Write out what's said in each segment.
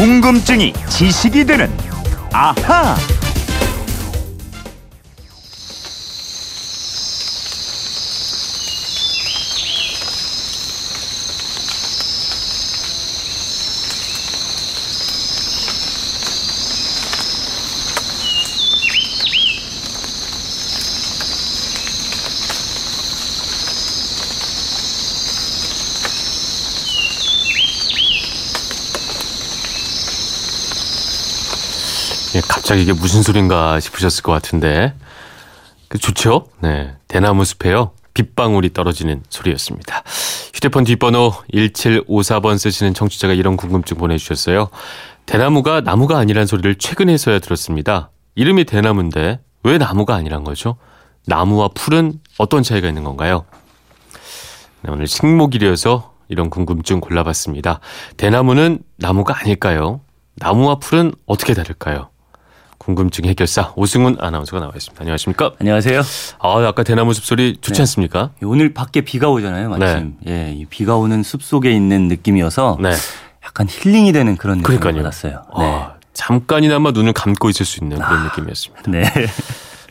궁금증이 지식이 되는 아하. 예, 갑자기 이게 무슨 소린가 싶으셨을 것 같은데 그 좋죠? 네, 대나무 숲에요. 빗방울이 떨어지는 소리였습니다. 휴대폰 뒷번호 1754번 쓰시는 청취자가 이런 궁금증 보내주셨어요. 대나무가 나무가 아니란 소리를 최근에서야 들었습니다. 이름이 대나무인데 왜 나무가 아니란 거죠? 나무와 풀은 어떤 차이가 있는 건가요? 네, 오늘 식목일이어서 이런 궁금증 골라봤습니다. 대나무는 나무가 아닐까요? 나무와 풀은 어떻게 다를까요? 궁금증 해결사 오승훈 아나운서가 나와 있습니다. 안녕하십니까? 안녕하세요. 아, 아까 대나무 숲소리 좋지 네. 않습니까? 오늘 밖에 비가 오잖아요, 마침. 예, 이 비가 오는 숲 속에 있는 느낌이어서 네. 약간 힐링이 되는 그런 느낌을 그러니까요. 받았어요. 네. 아, 잠깐이나마 눈을 감고 있을 수 있는 그런 느낌이었습니다. 네.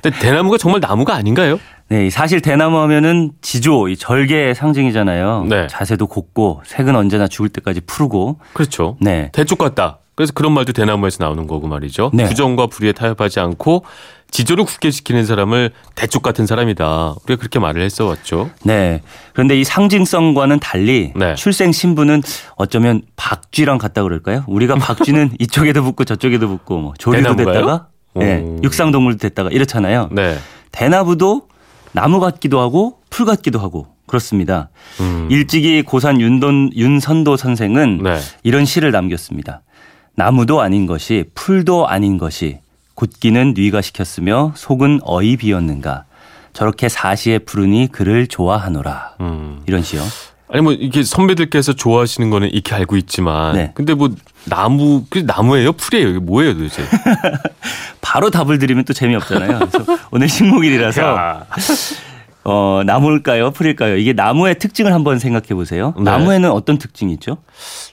근데 대나무가 정말 나무가 아닌가요? 네, 이 사실 대나무 하면은 지조, 이 절개의 상징이잖아요. 네. 자세도 곱고 색은 언제나 죽을 때까지 푸르고. 그렇죠. 네. 대쪽 같다. 그래서 그런 말도 대나무에서 나오는 거고 말이죠. 네. 부정과 불의에 타협하지 않고 지조를 굳게 지키는 사람을 대쪽 같은 사람이다. 우리가 그렇게 말을 했어 왔죠. 네. 그런데 이 상징성과는 달리 네. 출생 신부는 어쩌면 박쥐랑 같다 그럴까요? 우리가 박쥐는 이쪽에도 붙고 저쪽에도 붙고 뭐 조리도 대나무가요? 됐다가 네, 오. 육상동물도 됐다가 이렇잖아요. 네. 대나무도 나무 같기도 하고 풀 같기도 하고 그렇습니다. 음. 일찍이 고산 윤돈, 윤선도 선생은 네. 이런 시를 남겼습니다. 나무도 아닌 것이 풀도 아닌 것이 곧기는 뉘가 시켰으며 속은 어이 비었는가. 저렇게 사시에 부르니 그를 좋아하노라. 음. 이런 시요. 아니 뭐 이게 선배들께서 좋아하시는 거는 익히 알고 있지만 네. 근데 뭐 나무 그 나무예요 풀이에요 이게 뭐예요 도대체 바로 답을 드리면 또 재미없잖아요. 그래서 오늘 식목일이라서 야. 어, 나무일까요? 풀일까요? 이게 나무의 특징을 한번 생각해 보세요. 네. 나무에는 어떤 특징이 있죠?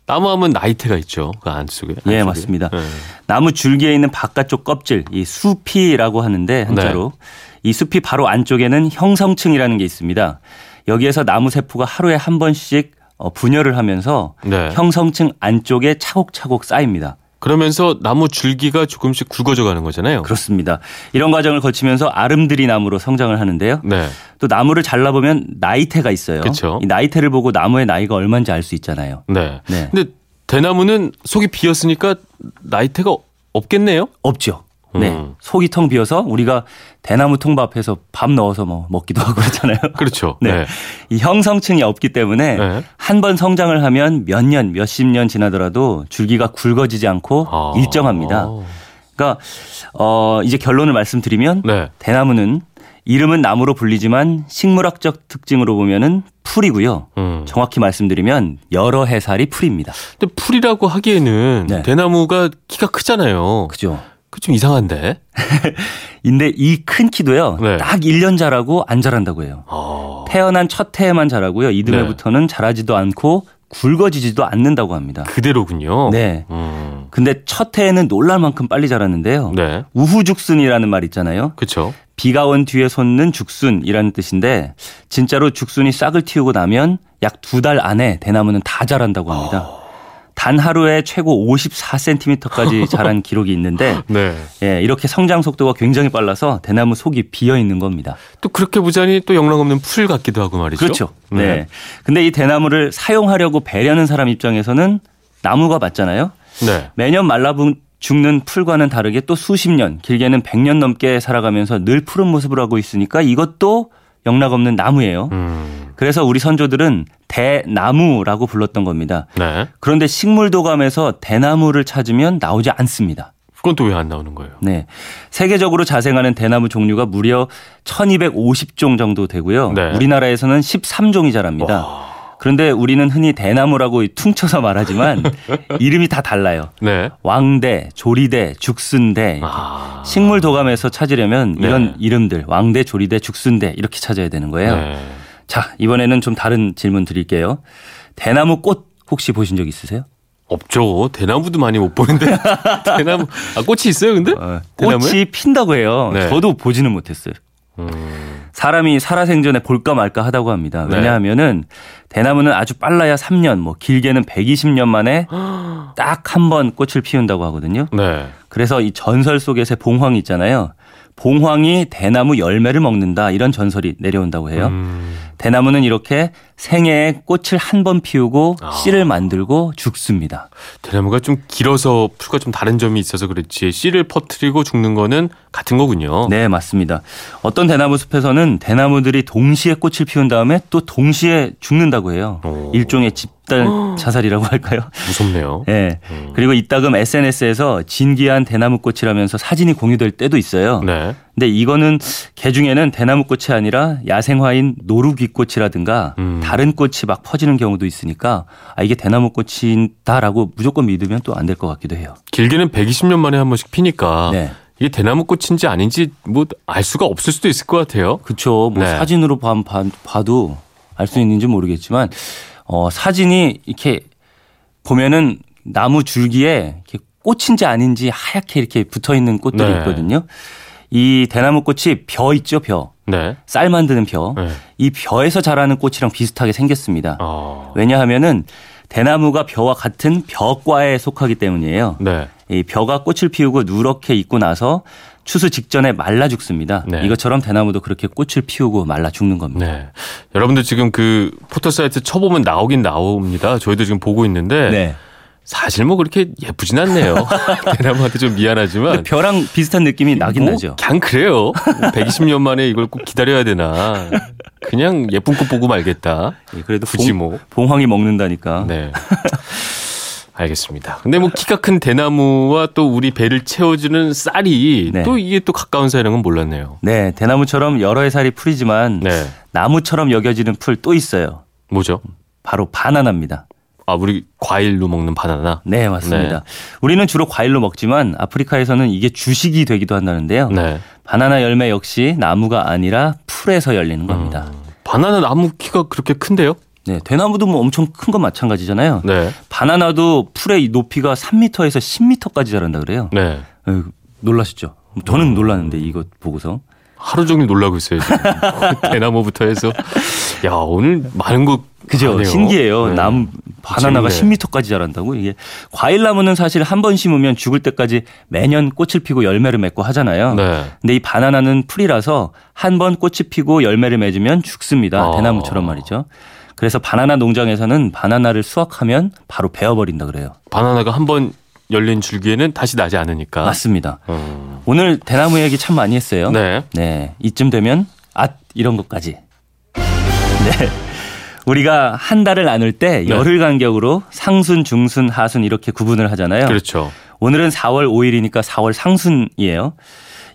나무 하면 나이테가 있죠 그 안속에 예, 안쪽에. 맞습니다. 네. 나무 줄기에 있는 바깥쪽 껍질, 이 수피라고 하는데 한자로 네. 이 수피 바로 안쪽에는 형성층이라는 게 있습니다. 여기에서 나무 세포가 하루에 한 번씩 어, 분열을 하면서 네. 형성층 안쪽에 차곡차곡 쌓입니다. 그러면서 나무 줄기가 조금씩 굵어져 가는 거잖아요 그렇습니다. 이런 과정을 거치면서 아름드리 나무로 성장을 하는데요. 네 또 나무를 잘라보면 나이테가 있어요. 그쵸. 이 나이테를 보고 나무의 나이가 얼마인지 알 수 있잖아요. 네. 네. 근데 대나무는 속이 비었으니까 나이테가 없겠네요 없죠. 네. 음. 속이 텅 비어서 우리가 대나무 통밥해서 밥 넣어서 뭐 먹기도 하고 그러잖아요. 그렇죠 네. 네. 이 형성층이 없기 때문에 네. 한번 성장을 하면 몇 년, 몇십 년 지나더라도 줄기가 굵어지지 않고 아. 일정합니다. 그러니까 어 이제 결론을 말씀드리면 네. 대나무는 이름은 나무로 불리지만 식물학적 특징으로 보면은 풀이고요. 음. 정확히 말씀드리면 여러 해살이 풀입니다. 근데 풀이라고 하기에는 네. 대나무가 키가 크잖아요. 그죠? 그 좀 이상한데. 근데 이 큰 키도요. 네. 딱 1년 자라고 안 자란다고 해요. 아. 태어난 첫 해에만 자라고요. 네. 이듬해부터는 자라지도 않고 굵어지지도 않는다고 합니다. 그대로군요. 네. 음. 근데 첫 해에는 놀랄 만큼 빨리 자랐는데요. 네. 우후죽순이라는 말 있잖아요. 그렇죠. 비가 온 뒤에 솟는 죽순이라는 뜻인데 진짜로 죽순이 싹을 틔우고 나면 약 두 달 안에 대나무는 다 자란다고 합니다. 단 하루에 최고 54cm까지 자란 기록이 있는데 네. 예, 이렇게 성장 속도가 굉장히 빨라서 대나무 속이 비어 있는 겁니다. 또 그렇게 보자니 또 영락 없는 풀 같기도 하고 말이죠. 그렇죠. 네. 근데 이 대나무를 사용하려고 배려하는 사람 입장에서는 나무가 맞잖아요. 네. 매년 말라 죽는 풀과는 다르게 또 수십 년, 길게는 100년 넘게 살아가면서 늘 푸른 모습을 하고 있으니까 이것도 영락 없는 나무예요. 음. 그래서 우리 선조들은 대나무라고 불렀던 겁니다. 네. 그런데 식물도감에서 대나무를 찾으면 나오지 않습니다. 그건 또 왜 안 나오는 거예요? 네. 세계적으로 자생하는 대나무 종류가 무려 1250종 정도 되고요. 네. 우리나라에서는 13종이 자랍니다. 그런데 우리는 흔히 대나무라고 퉁쳐서 말하지만 이름이 다 달라요. 네. 왕대, 조리대, 죽순대. 아. 식물 도감에서 찾으려면 네. 이런 이름들 왕대, 조리대, 죽순대 이렇게 찾아야 되는 거예요. 네. 자, 이번에는 좀 다른 질문 드릴게요. 대나무 꽃 혹시 보신 적 있으세요? 없죠. 대나무도 많이 못 보는데. 대나무, 아, 꽃이 있어요, 근데? 어? 꽃이 핀다고 해요. 네. 저도 보지는 못했어요. 음, 사람이 살아생전에 볼까 말까 하다고 합니다. 네. 왜냐하면은 대나무는 아주 빨라야 3년, 뭐 길게는 120년 만에 딱 한 번 꽃을 피운다고 하거든요. 네. 그래서 이 전설 속에서 봉황이 있잖아요. 봉황이 대나무 열매를 먹는다 이런 전설이 내려온다고 해요. 음, 대나무는 이렇게 생애에 꽃을 한 번 피우고 아. 씨를 만들고 죽습니다. 대나무가 좀 길어서 풀과 좀 다른 점이 있어서 그렇지 씨를 퍼뜨리고 죽는 거는 같은 거군요. 네, 맞습니다. 어떤 대나무 숲에서는 대나무들이 동시에 꽃을 피운 다음에 또 동시에 죽는다고 해요. 오. 일종의 집 단 자살이라고 할까요? 무섭네요. 네. 음. 그리고 이따금 SNS에서 진기한 대나무 꽃이라면서 사진이 공유될 때도 있어요. 네. 근데 이거는 개 중에는 대나무 꽃이 아니라 야생화인 노루귀꽃이라든가 음. 다른 꽃이 막 퍼지는 경우도 있으니까 아 이게 대나무 꽃이다라고 무조건 믿으면 또 안 될 것 같기도 해요. 길게는 120년 만에 한 번씩 피니까 네. 이게 대나무 꽃인지 아닌지 뭐 알 수가 없을 수도 있을 것 같아요. 그렇죠. 뭐 네. 사진으로 봐, 봐, 봐도 알 수 있는지 모르겠지만 어 사진이 이렇게 보면은 나무 줄기에 이렇게 꽃인지 아닌지 하얗게 이렇게 붙어 있는 꽃들이 네. 있거든요. 이 대나무 꽃이 벼 있죠, 벼. 네. 쌀 만드는 벼. 네. 이 벼에서 자라는 꽃이랑 비슷하게 생겼습니다. 어. 왜냐하면은 대나무가 벼와 같은 벼과에 속하기 때문이에요. 네. 이 벼가 꽃을 피우고 누렇게 익고 나서 추수 직전에 말라 죽습니다. 네. 이것처럼 대나무도 그렇게 꽃을 피우고 말라 죽는 겁니다. 네. 여러분들 지금 그 포털 사이트 쳐보면 나오긴 나옵니다. 저희도 지금 보고 있는데 네. 사실 뭐 그렇게 예쁘진 않네요. 대나무한테 좀 미안하지만 벼랑 비슷한 느낌이 나긴 뭐 나죠. 그냥 그래요. 120년 만에 이걸 꼭 기다려야 되나. 그냥 예쁜 꽃 보고 말겠다. 예, 그래도 굳이 봉, 뭐. 봉황이 먹는다니까. 네. 알겠습니다. 근데 뭐 키가 큰 대나무와 또 우리 배를 채워주는 쌀이 네. 또 이게 또 가까운 사이라는 건 몰랐네요. 네, 대나무처럼 여러 해 살이 풀이지만 네. 나무처럼 여겨지는 풀 또 있어요. 뭐죠? 바로 바나나입니다. 아, 우리 과일로 먹는 바나나? 네, 맞습니다. 네. 우리는 주로 과일로 먹지만 아프리카에서는 이게 주식이 되기도 한다는데요. 네. 바나나 열매 역시 나무가 아니라 풀에서 열리는 겁니다. 음, 바나나 나무 키가 그렇게 큰데요? 네, 대나무도 뭐 엄청 큰 건 마찬가지잖아요. 네. 바나나도 풀의 높이가 3m에서 10m까지 자란다 그래요. 네. 에휴, 놀라시죠? 저는 놀랐는데 이거 보고서. 하루 종일 놀라고 있어요. 지금. 대나무부터 해서. 야, 오늘 많은 거. 그죠? 가네요. 신기해요. 네. 나무 바나나가 재밌네. 10m까지 자란다고 이게 과일 나무는 사실 한 번 심으면 죽을 때까지 매년 꽃을 피고 열매를 맺고 하잖아요. 네. 근데 이 바나나는 풀이라서 한 번 꽃이 피고 열매를 맺으면 죽습니다. 어. 대나무처럼 말이죠. 그래서 바나나 농장에서는 바나나를 수확하면 바로 베어버린다 그래요. 바나나가 한 번 열린 줄기에는 다시 나지 않으니까. 맞습니다. 음. 오늘 대나무 얘기 참 많이 했어요. 네. 네, 이쯤 되면 앗 이런 것까지. 네. 우리가 한 달을 나눌 때 네. 열흘 간격으로 상순, 중순, 하순 이렇게 구분을 하잖아요. 그렇죠. 오늘은 4월 5일이니까 4월 상순이에요.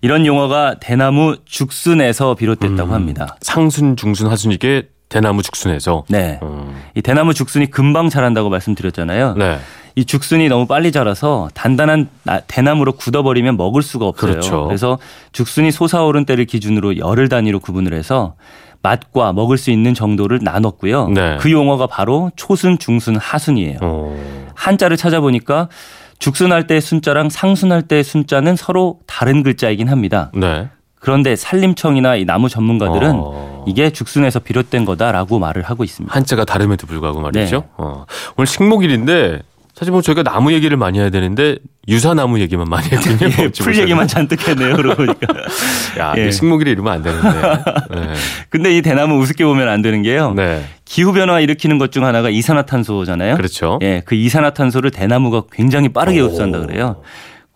이런 용어가 대나무 죽순에서 비롯됐다고 음. 합니다. 상순, 중순, 하순 이게 대나무 죽순에서. 네. 음. 이 대나무 죽순이 금방 자란다고 말씀드렸잖아요. 네. 이 죽순이 너무 빨리 자라서 단단한 나- 대나무로 굳어버리면 먹을 수가 없어요. 그렇죠. 래서 죽순이 솟아오른 때를 기준으로 열흘 단위로 구분을 해서 맛과 먹을 수 있는 정도를 나눴고요. 네. 그 용어가 바로 초순, 중순, 하순이에요. 어. 한자를 찾아보니까 죽순할 때의 순자랑 상순할 때의 순자는 서로 다른 글자이긴 합니다. 네. 그런데 산림청이나 이 나무 전문가들은 어. 이게 죽순에서 비롯된 거다라고 말을 하고 있습니다. 한자가 다름에도 불구하고 말이죠. 네. 어. 오늘 식목일인데 사실 뭐 저희가 나무 얘기를 많이 해야 되는데 유사나무 얘기만 많이 했군요. 예, 풀. 얘기만 잔뜩 했네요. 그러고 보니까. 야, 예. 식목일에 이러면 안 되는데. 네. 근데 이 대나무 우습게 보면 안 되는 게요. 네. 기후 변화 일으키는 것 중 하나가 이산화탄소잖아요. 그렇죠. 예, 그 이산화탄소를 대나무가 굉장히 빠르게 오. 흡수한다 그래요.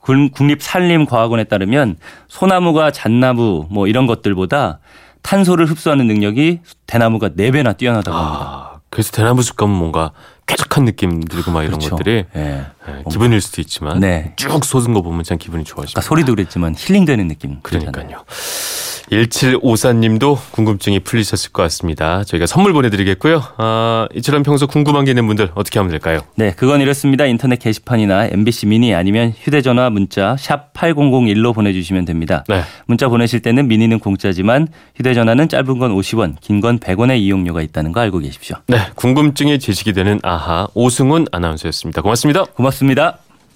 군- 국립산림과학원에 따르면 소나무가 잣나무 뭐 이런 것들보다 탄소를 흡수하는 능력이 대나무가 4배나 뛰어나다고 합니다. 아, 그래서 대나무 숲 가면 뭔가 쾌적한 느낌 들고 막 이런 그렇죠. 것들이 예. 네, 기분일 수도 있지만 네. 쭉 솟은 거 보면 참 기분이 좋아집니다. 아까 소리도 그랬지만 힐링되는 느낌. 그러니까요. 1754님도 궁금증이 풀리셨을 것 같습니다. 저희가 선물 보내드리겠고요. 아, 이처럼 평소 궁금한 게 있는 분들 어떻게 하면 될까요? 네, 그건 이렇습니다. 인터넷 게시판이나 MBC 미니 아니면 휴대전화 문자 샵 8001로 보내주시면 됩니다. 네. 문자 보내실 때는 미니는 공짜지만 휴대전화는 짧은 건 50원, 긴 건 100원의 이용료가 있다는 거 알고 계십시오. 네, 궁금증이 제시이 되는 아하 오승훈 아나운서였습니다. 고맙습니다. 고맙습니다.